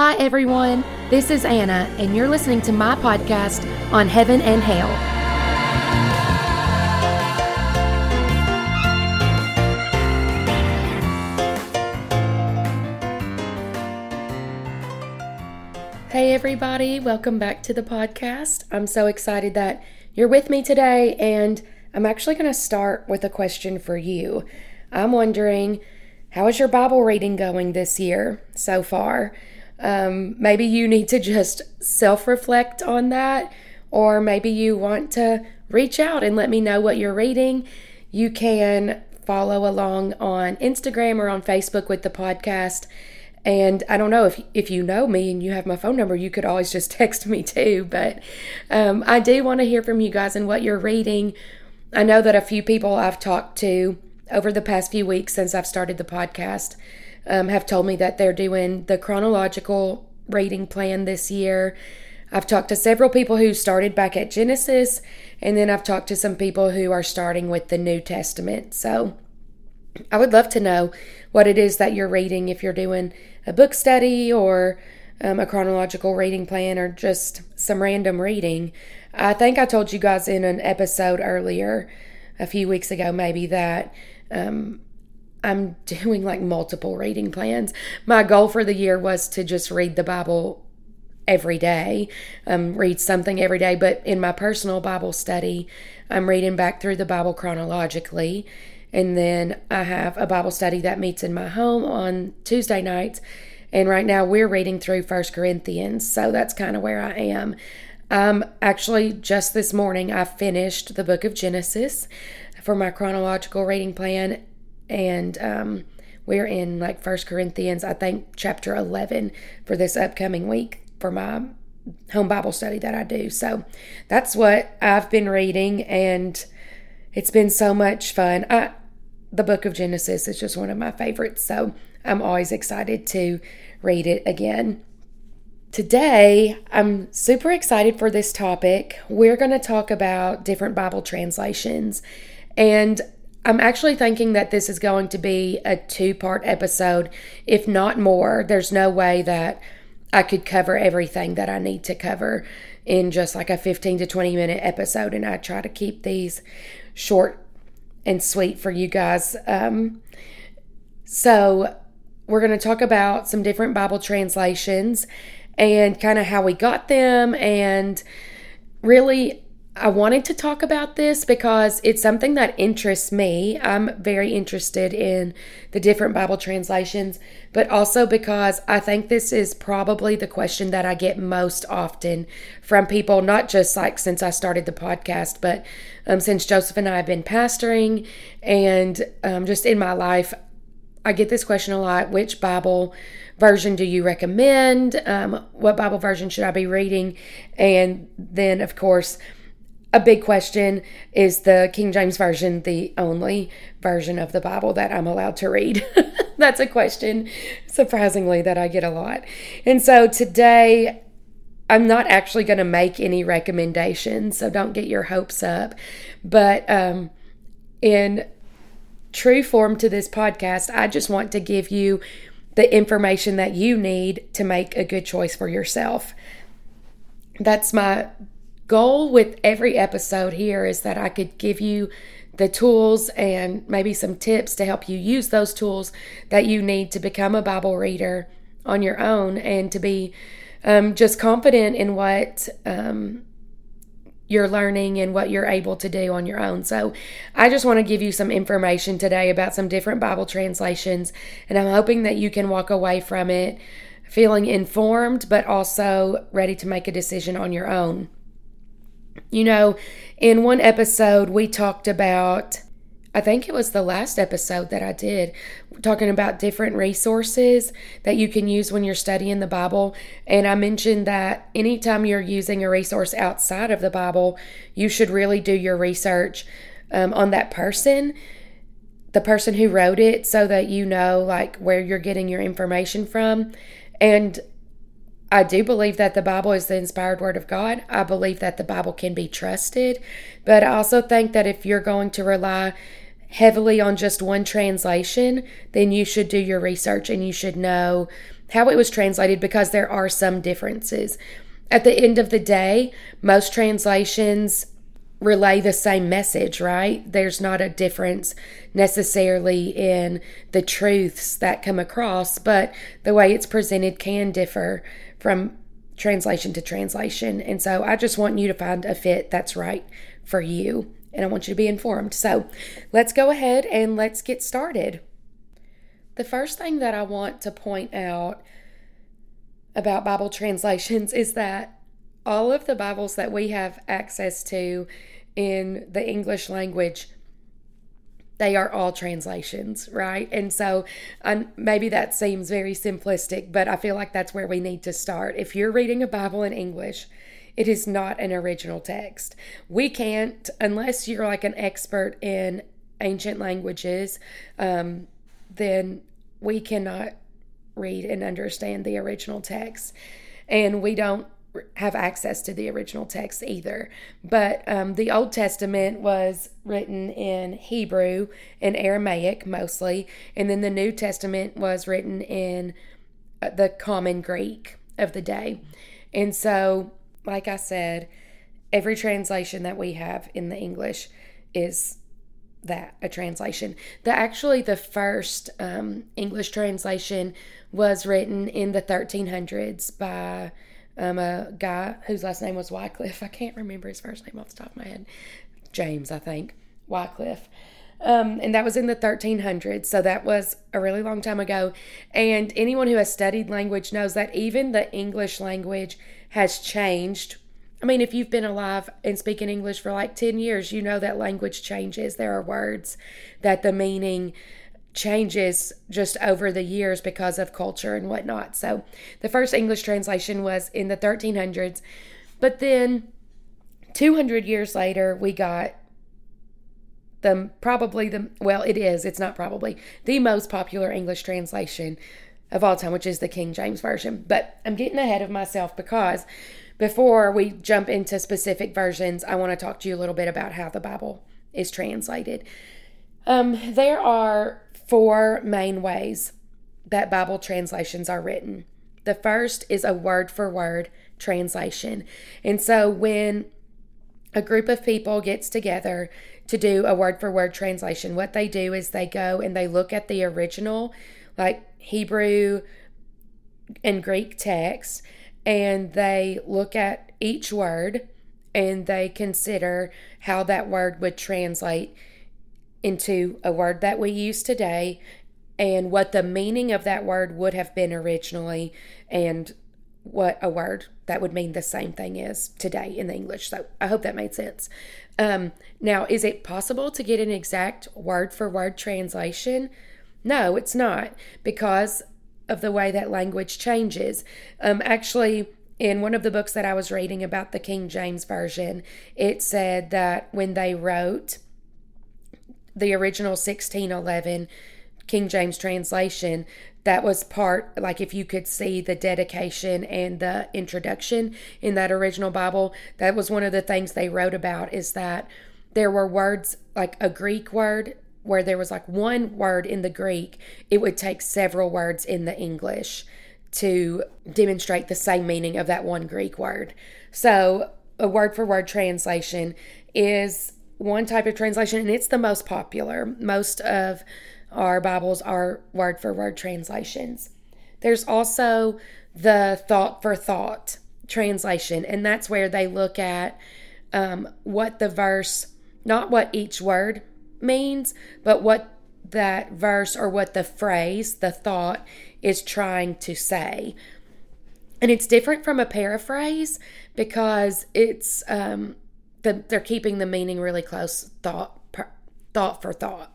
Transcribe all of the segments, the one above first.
Hi, everyone. This is Anna, and you're listening to my podcast on Heaven and Hale. Hey, everybody. Welcome back to the podcast. I'm so excited that you're with me today, and I'm actually going to start with a question for you. I'm wondering, how is your Bible reading going this year so far? Um, maybe you need to just self reflect on that, or maybe you want to reach out and let me know what you're reading. You can follow along on Instagram or on Facebook with the podcast. And I don't know if if you know me and you have my phone number, you could always just text me too. But um, I do want to hear from you guys and what you're reading. I know that a few people I've talked to over the past few weeks since I've started the podcast um, have told me that they're doing the chronological reading plan this year. I've talked to several people who started back at Genesis, and then I've talked to some people who are starting with the New Testament. So I would love to know what it is that you're reading if you're doing a book study or um, a chronological reading plan or just some random reading. I think I told you guys in an episode earlier, a few weeks ago, maybe, that um, I'm doing like multiple reading plans. My goal for the year was to just read the Bible every day, um, read something every day. But in my personal Bible study, I'm reading back through the Bible chronologically. And then I have a Bible study that meets in my home on Tuesday nights. And right now we're reading through First Corinthians. So that's kind of where I am. Um, actually, just this morning, I finished the book of Genesis for my chronological reading plan and um, we're in like First Corinthians, I think chapter eleven for this upcoming week for my home Bible study that I do. So that's what I've been reading, and it's been so much fun. I, the book of Genesis is just one of my favorites, so I'm always excited to read it again. Today, I'm super excited for this topic. We're going to talk about different Bible translations. And I'm actually thinking that this is going to be a two part episode, if not more. There's no way that I could cover everything that I need to cover in just like a 15 to 20 minute episode. And I try to keep these short and sweet for you guys. Um, so, we're going to talk about some different Bible translations and kind of how we got them and really I wanted to talk about this because it's something that interests me. I'm very interested in the different Bible translations, but also because I think this is probably the question that I get most often from people, not just like since I started the podcast, but um, since Joseph and I have been pastoring and um, just in my life. I get this question a lot which Bible version do you recommend? Um, what Bible version should I be reading? And then, of course, a big question is the King James Version the only version of the Bible that I'm allowed to read? That's a question, surprisingly, that I get a lot. And so today, I'm not actually going to make any recommendations, so don't get your hopes up. But um, in true form to this podcast, I just want to give you the information that you need to make a good choice for yourself. That's my goal with every episode here is that I could give you the tools and maybe some tips to help you use those tools that you need to become a Bible reader on your own and to be um, just confident in what um, you're learning and what you're able to do on your own. So, I just want to give you some information today about some different Bible translations, and I'm hoping that you can walk away from it feeling informed, but also ready to make a decision on your own. You know, in one episode, we talked about, I think it was the last episode that I did, talking about different resources that you can use when you're studying the Bible. And I mentioned that anytime you're using a resource outside of the Bible, you should really do your research um, on that person the person who wrote it so that you know like where you're getting your information from and I do believe that the Bible is the inspired word of God. I believe that the Bible can be trusted. But I also think that if you're going to rely heavily on just one translation, then you should do your research and you should know how it was translated because there are some differences. At the end of the day, most translations relay the same message, right? There's not a difference necessarily in the truths that come across, but the way it's presented can differ from translation to translation. And so I just want you to find a fit that's right for you. And I want you to be informed. So let's go ahead and let's get started. The first thing that I want to point out about Bible translations is that all of the Bibles that we have access to in the English language they are all translations, right? And so um, maybe that seems very simplistic, but I feel like that's where we need to start. If you're reading a Bible in English, it is not an original text. We can't, unless you're like an expert in ancient languages, um, then we cannot read and understand the original text. And we don't have access to the original text either. But um, the Old Testament was written in Hebrew and Aramaic mostly, and then the New Testament was written in uh, the common Greek of the day. And so, like I said, every translation that we have in the English is that a translation. The actually the first um, English translation was written in the 1300s by um, a guy whose last name was Wycliffe. I can't remember his first name off the top of my head. James, I think. Wycliffe. Um, and that was in the 1300s. So that was a really long time ago. And anyone who has studied language knows that even the English language has changed. I mean, if you've been alive and speaking English for like 10 years, you know that language changes. There are words that the meaning changes just over the years because of culture and whatnot. So the first English translation was in the 1300s, but then 200 years later, we got the probably the well, it is, it's not probably the most popular English translation of all time, which is the King James Version. But I'm getting ahead of myself because before we jump into specific versions, I want to talk to you a little bit about how the Bible is translated. Um, there are four main ways that Bible translations are written. The first is a word for word translation. And so when a group of people gets together to do a word for word translation, what they do is they go and they look at the original, like Hebrew and Greek text, and they look at each word and they consider how that word would translate into a word that we use today and what the meaning of that word would have been originally and what a word that would mean the same thing is today in the English. So I hope that made sense. Um, now, is it possible to get an exact word for word translation? No, it's not because of the way that language changes. Um, actually, in one of the books that I was reading about the King James Version, it said that when they wrote the original 1611 King James translation, that was part, like if you could see the dedication and the introduction in that original Bible, that was one of the things they wrote about is that there were words like a Greek word where there was like one word in the Greek, it would take several words in the English to demonstrate the same meaning of that one Greek word. So, a word for word translation is one type of translation, and it's the most popular. Most of our Bibles are word for word translations. There's also the thought for thought translation, and that's where they look at um, what the verse, not what each word means, but what that verse or what the phrase, the thought, is trying to say. And it's different from a paraphrase because it's um, the, they're keeping the meaning really close thought per, thought for thought.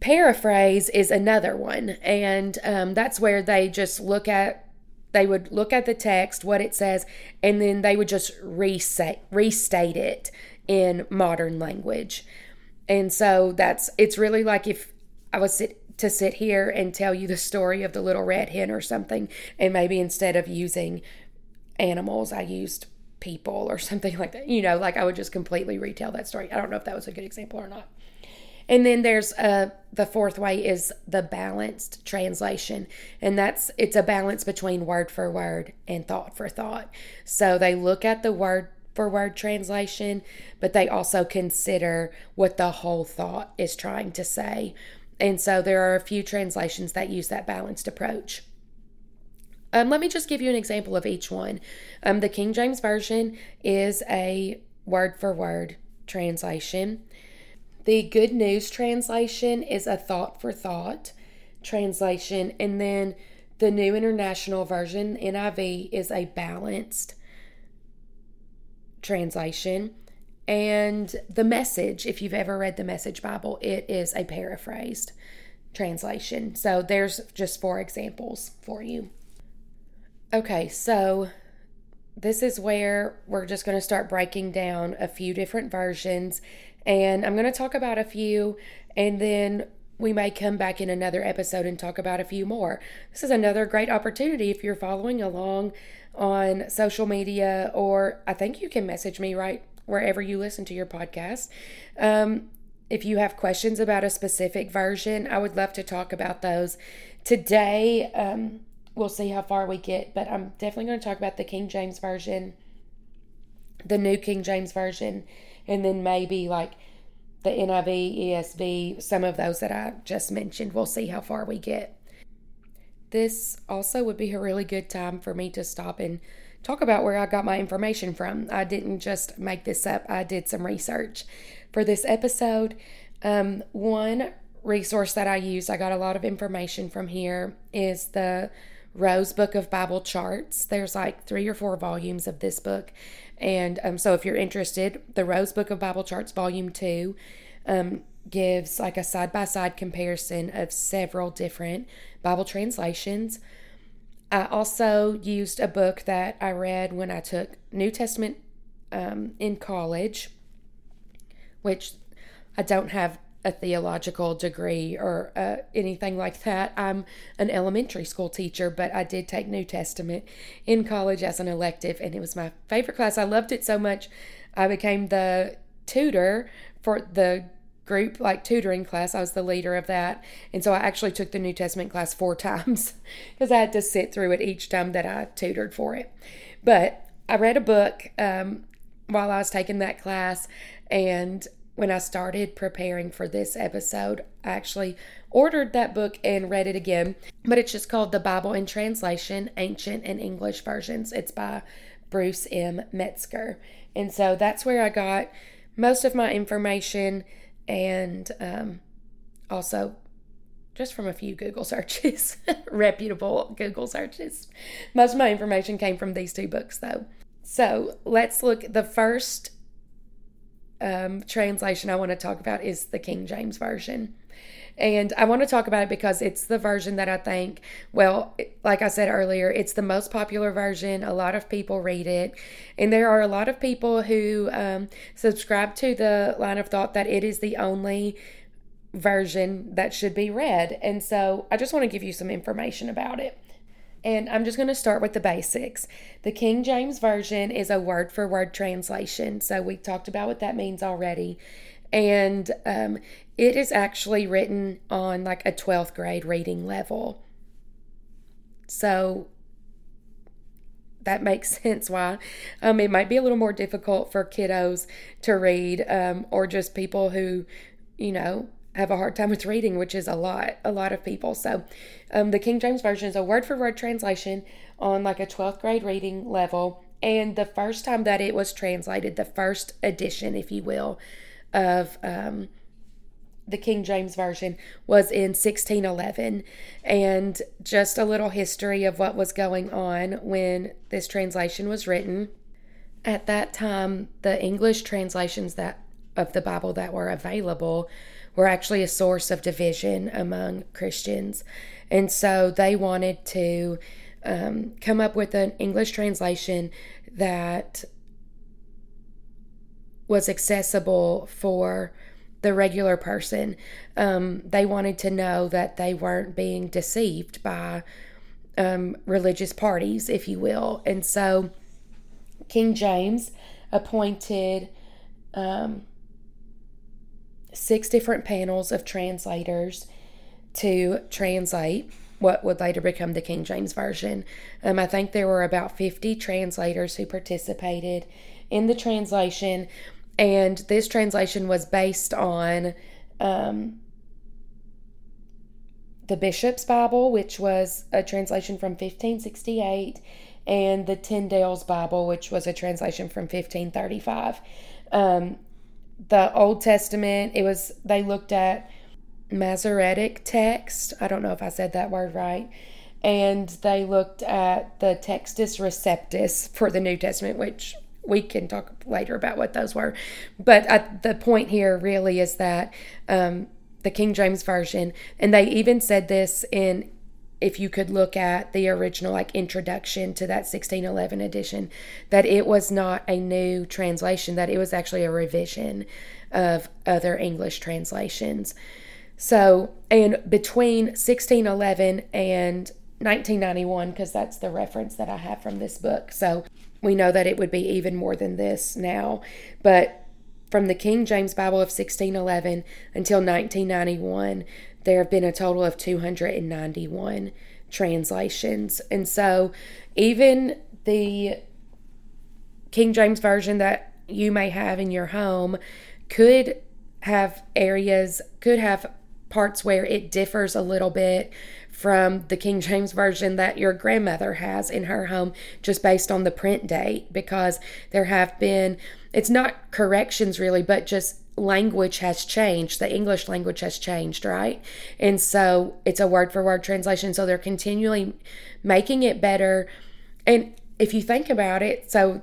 Paraphrase is another one and um, that's where they just look at they would look at the text what it says and then they would just restate restate it in modern language. And so that's it's really like if i was sit, to sit here and tell you the story of the little red hen or something and maybe instead of using animals i used people or something like that. You know, like I would just completely retell that story. I don't know if that was a good example or not. And then there's a the fourth way is the balanced translation and that's it's a balance between word for word and thought for thought so they look at the word for word translation but they also consider what the whole thought is trying to say and so there are a few translations that use that balanced approach um, let me just give you an example of each one um, the king james version is a word for word translation the Good News translation is a thought for thought translation, and then the New International Version, NIV, is a balanced translation. And the message, if you've ever read the Message Bible, it is a paraphrased translation. So there's just four examples for you. Okay, so this is where we're just going to start breaking down a few different versions and I'm going to talk about a few, and then we may come back in another episode and talk about a few more. This is another great opportunity if you're following along on social media, or I think you can message me right wherever you listen to your podcast. Um, if you have questions about a specific version, I would love to talk about those. Today, um, we'll see how far we get, but I'm definitely going to talk about the King James Version, the New King James Version and then maybe like the NIV, ESV, some of those that I just mentioned. We'll see how far we get. This also would be a really good time for me to stop and talk about where I got my information from. I didn't just make this up, I did some research for this episode. Um, one resource that I use, I got a lot of information from here, is the Rose Book of Bible Charts. There's like three or four volumes of this book, and um, so if you're interested, the Rose Book of Bible Charts, Volume 2, um, gives like a side by side comparison of several different Bible translations. I also used a book that I read when I took New Testament um, in college, which I don't have a theological degree or uh, anything like that. I'm an elementary school teacher, but I did take New Testament in college as an elective, and it was my favorite class. I loved it so much, I became the tutor for the group like tutoring class. I was the leader of that. And so I actually took the New Testament class four times because I had to sit through it each time that I tutored for it. But I read a book um, while I was taking that class, and when I started preparing for this episode, I actually ordered that book and read it again. But it's just called The Bible in Translation Ancient and English Versions. It's by Bruce M. Metzger. And so that's where I got most of my information and um, also just from a few Google searches, reputable Google searches. Most of my information came from these two books, though. So let's look. The first um, translation I want to talk about is the King James Version. And I want to talk about it because it's the version that I think, well, like I said earlier, it's the most popular version. A lot of people read it. And there are a lot of people who um, subscribe to the line of thought that it is the only version that should be read. And so I just want to give you some information about it. And I'm just going to start with the basics. The King James Version is a word for word translation. So we talked about what that means already. And um, it is actually written on like a 12th grade reading level. So that makes sense why um, it might be a little more difficult for kiddos to read um, or just people who, you know, have a hard time with reading, which is a lot, a lot of people. So, um, the King James Version is a word for word translation on like a 12th grade reading level. And the first time that it was translated, the first edition, if you will, of um, the King James Version was in 1611. And just a little history of what was going on when this translation was written. At that time, the English translations that of the Bible that were available were actually a source of division among Christians. And so they wanted to um, come up with an English translation that was accessible for the regular person. Um, they wanted to know that they weren't being deceived by um, religious parties, if you will. And so King James appointed um, six different panels of translators to translate what would later become the King James Version. Um, I think there were about 50 translators who participated in the translation, and this translation was based on um, the Bishop's Bible, which was a translation from 1568, and the Tyndale's Bible, which was a translation from 1535. Um, the Old Testament, it was, they looked at Masoretic text. I don't know if I said that word right. And they looked at the Textus Receptus for the New Testament, which we can talk later about what those were. But uh, the point here really is that um, the King James Version, and they even said this in if you could look at the original like introduction to that 1611 edition that it was not a new translation that it was actually a revision of other english translations. So and between 1611 and 1991 because that's the reference that i have from this book so we know that it would be even more than this now. But from the king james bible of 1611 until 1991 there have been a total of 291 translations. And so, even the King James Version that you may have in your home could have areas, could have parts where it differs a little bit from the King James Version that your grandmother has in her home just based on the print date because there have been, it's not corrections really, but just language has changed. The English language has changed, right? And so it's a word for word translation. So they're continually making it better. And if you think about it, so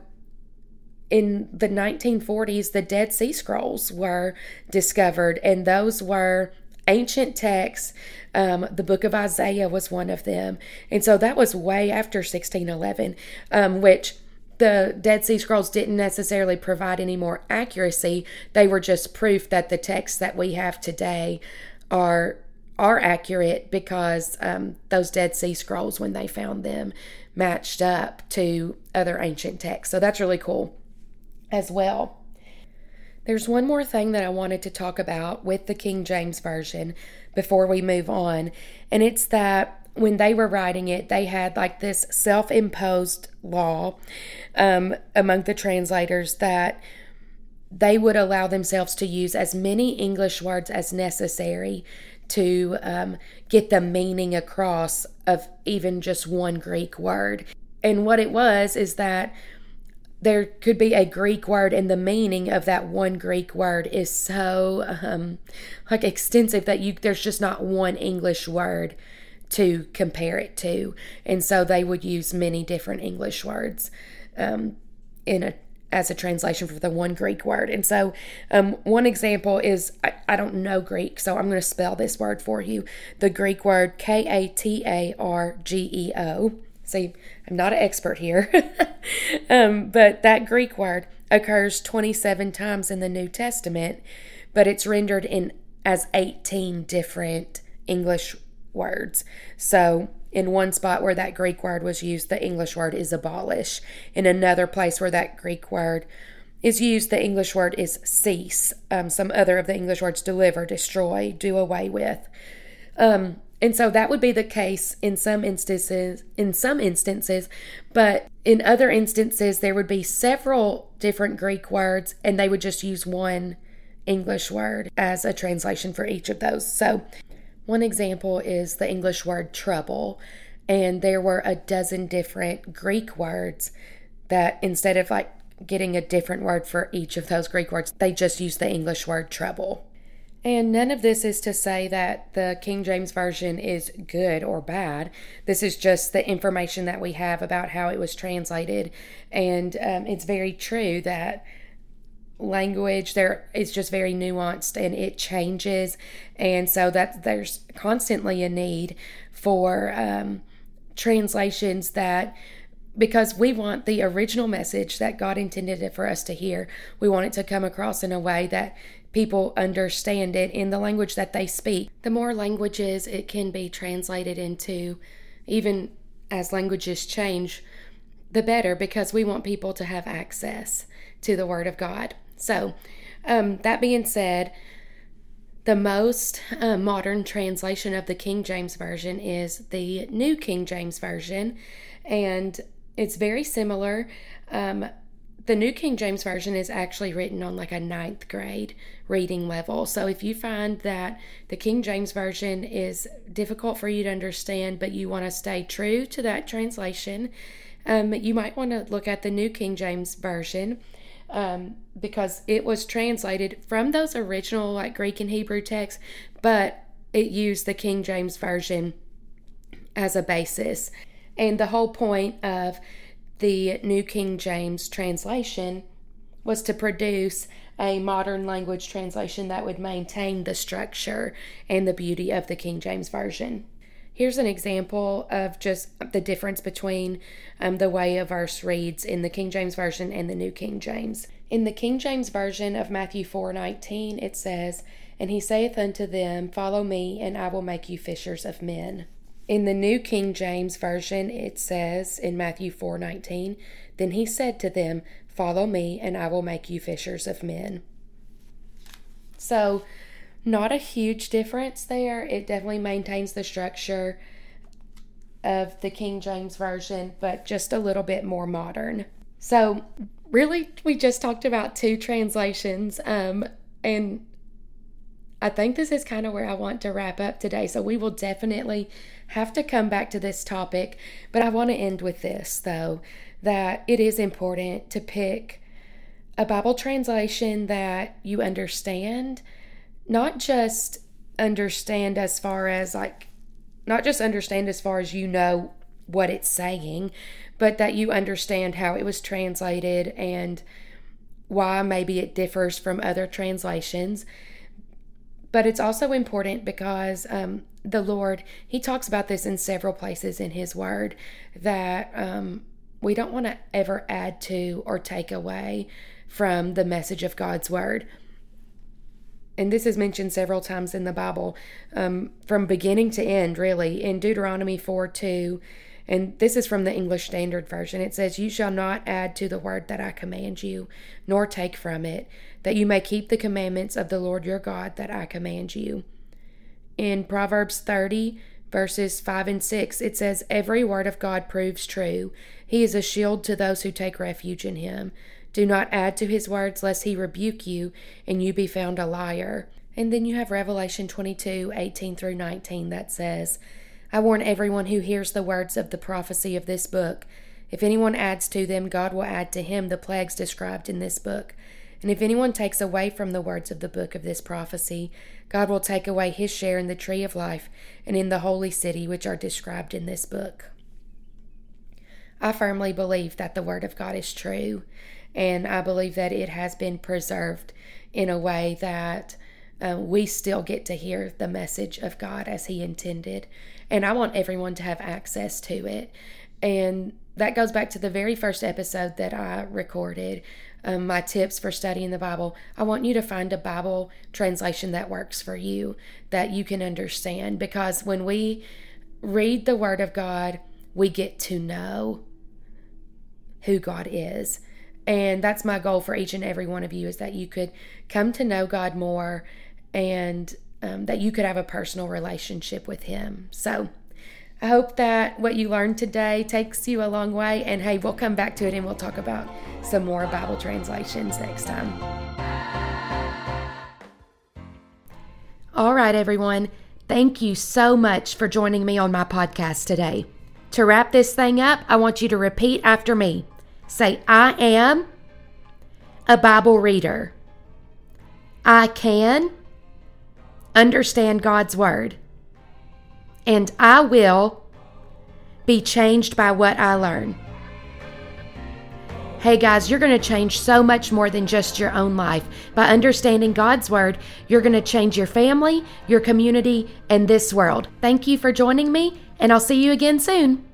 in the 1940s, the Dead Sea Scrolls were discovered, and those were ancient texts. Um, the book of Isaiah was one of them. And so that was way after 1611, um, which the Dead Sea Scrolls didn't necessarily provide any more accuracy. They were just proof that the texts that we have today are are accurate because um, those Dead Sea Scrolls, when they found them, matched up to other ancient texts. So that's really cool as well. There's one more thing that I wanted to talk about with the King James Version before we move on, and it's that when they were writing it, they had like this self imposed law um, among the translators that they would allow themselves to use as many English words as necessary to um, get the meaning across of even just one Greek word. And what it was is that there could be a Greek word, and the meaning of that one Greek word is so um, like extensive that you there's just not one English word to compare it to. And so they would use many different English words um, in a as a translation for the one Greek word. And so, um, one example is I, I, don't know Greek, so I'm going to spell this word for you. The Greek word K A T A R G E O. See, I'm not an expert here, um, but that Greek word occurs 27 times in the New Testament, but it's rendered in as 18 different English words. So, in one spot where that Greek word was used, the English word is abolish. In another place where that Greek word is used, the English word is cease. Um, some other of the English words deliver, destroy, do away with. Um, and so that would be the case in some instances, in some instances, but in other instances, there would be several different Greek words and they would just use one English word as a translation for each of those. So one example is the English word trouble, and there were a dozen different Greek words that instead of like getting a different word for each of those Greek words, they just used the English word trouble. And none of this is to say that the King James Version is good or bad. This is just the information that we have about how it was translated. And um, it's very true that language there is just very nuanced and it changes. And so that there's constantly a need for um, translations that because we want the original message that god intended it for us to hear we want it to come across in a way that people understand it in the language that they speak. The more languages it can be translated into even as languages change the better because we want people to have access to the word of god so, um, that being said, The most uh, modern translation of the King James Version is the New King James Version, and it's very similar. Um, the New King James Version is actually written on like a ninth grade reading level. So if you find that the King James Version is difficult for you to understand, but you want to stay true to that translation, um, you might want to look at the New King James Version um, because it was translated from those original like Greek and Hebrew texts, but it used the King James Version as a basis. And the whole point of the New King James translation was to produce a modern language translation that would maintain the structure and the beauty of the King James Version. Here's an example of just the difference between um, the way a verse reads in the King James Version and the New King James. In the King James Version of Matthew 4:19, it says, "And he saith unto them, Follow me, and I will make you fishers of men." In the New King James Version, it says in Matthew 4:19, "Then he said to them, Follow me, and I will make you fishers of men." So, not a huge difference there. It definitely maintains the structure of the King James Version, but just a little bit more modern. So, really, we just talked about two translations. Um, and I think this is kind of where I want to wrap up today. So, we will definitely have to come back to this topic. But I want to end with this, though, that it is important to pick a Bible translation that you understand not just understand as far as like not just understand as far as you know what it's saying, but that you understand how it was translated and why maybe it differs from other translations. But it's also important because um, the Lord, He talks about this in several places in His Word that um, we don't want to ever add to or take away from the message of God's Word and this is mentioned several times in the Bible, um, from beginning to end, really, in Deuteronomy 4 2. And this is from the English Standard Version. It says, You shall not add to the word that I command you, nor take from it, that you may keep the commandments of the Lord your God that I command you. In Proverbs 30, verses 5 and 6, it says, Every word of God proves true. He is a shield to those who take refuge in him. Do not add to his words, lest he rebuke you and you be found a liar. And then you have Revelation 22 18 through 19 that says, I warn everyone who hears the words of the prophecy of this book. If anyone adds to them, God will add to him the plagues described in this book. And if anyone takes away from the words of the book of this prophecy, God will take away his share in the tree of life and in the holy city which are described in this book. I firmly believe that the word of God is true and I believe that it has been preserved in a way that uh, we still get to hear the message of God as He intended. And I want everyone to have access to it. And that goes back to the very first episode that I recorded. Um, my tips for studying the Bible. I want you to find a Bible translation that works for you, that you can understand. Because when we read the Word of God, we get to know who God is. And that's my goal for each and every one of you is that you could come to know God more and um, that you could have a personal relationship with Him. So I hope that what you learned today takes you a long way. And hey, we'll come back to it and we'll talk about some more Bible translations next time. All right, everyone. Thank you so much for joining me on my podcast today. To wrap this thing up, I want you to repeat after me. Say, I am a Bible reader. I can understand God's Word. And I will be changed by what I learn. Hey guys, you're going to change so much more than just your own life. By understanding God's Word, you're going to change your family, your community, and this world. Thank you for joining me, and I'll see you again soon.